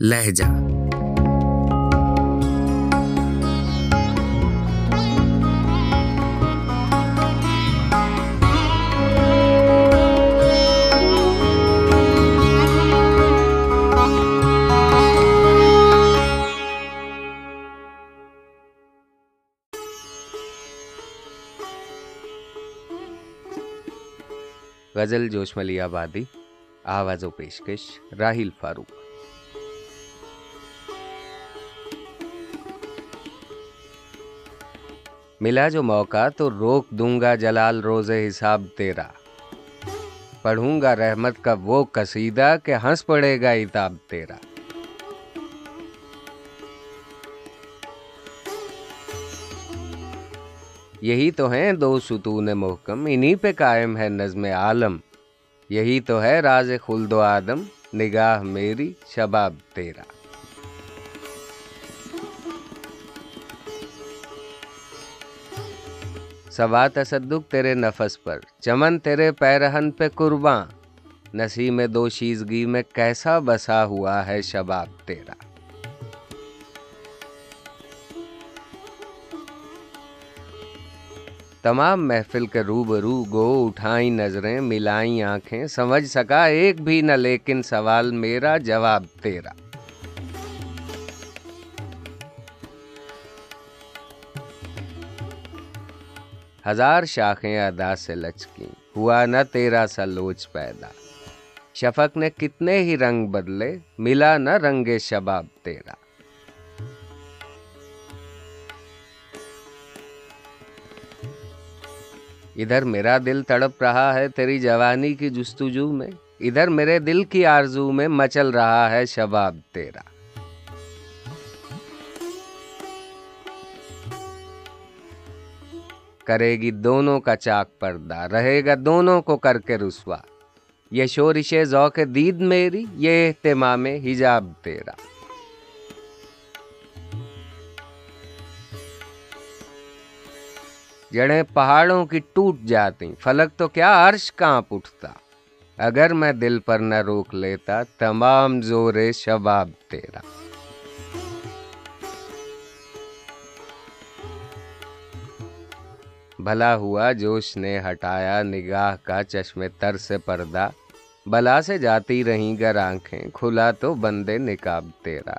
لہجہ۔ غزل جوشملی آبادی آواز و پیشکش راہیل فاروق۔ ملا جو موقع تو روک دوں گا جلال روز حساب تیرا۔ پڑھوں گا رحمت کا وہ قصیدہ کہ ہنس پڑے گا اتاب تیرا۔ یہی تو ہیں دو ستون محکم، انہی پہ قائم ہے نظم عالم۔ یہی تو ہے راز خلد و آدم، نگاہ میری، شباب تیرا۔ سوا تصدق تیرے نفس پر، چمن تیرے پیرہن پہ قرباں۔ نسیم دو شیزگی میں کیسا بسا ہوا ہے شباب تیرا۔ تمام محفل کے روبرو گو اٹھائیں نظریں، ملائیں آنکھیں، سمجھ سکا ایک بھی نہ، لیکن سوال میرا جواب تیرا۔ ہزار شاخیں ادا سے لچکی ہوا نہ تیرا سا لوچ پیدا۔ شفق نے کتنے ہی رنگ بدلے، ملا نہ رنگ شباب تیرا۔ ادھر میرا دل تڑپ رہا ہے تیری جوانی کی جستجو میں، ادھر میرے دل کی آرزو میں مچل رہا ہے شباب تیرا۔ کرے گی دونوں کا چاک پردہ، رہے گا دونوں کو کر کے رسوا۔ یہ شورش ذوق دید میری، یہ اہتمام حجاب تیرا۔ جڑیں پہاڑوں کی ٹوٹ جاتی فلک تو کیا عرش کانپ اٹھتا۔ اگر میں دل پر نہ روک لیتا، تمام زور شباب تیرا۔ بھلا ہوا جوش نے ہٹایا نگاہ کا چشم تر سے پردہ۔ بلا سے جاتی رہیں گر آنکھیں، کھلا تو بندے نکاب تیرا۔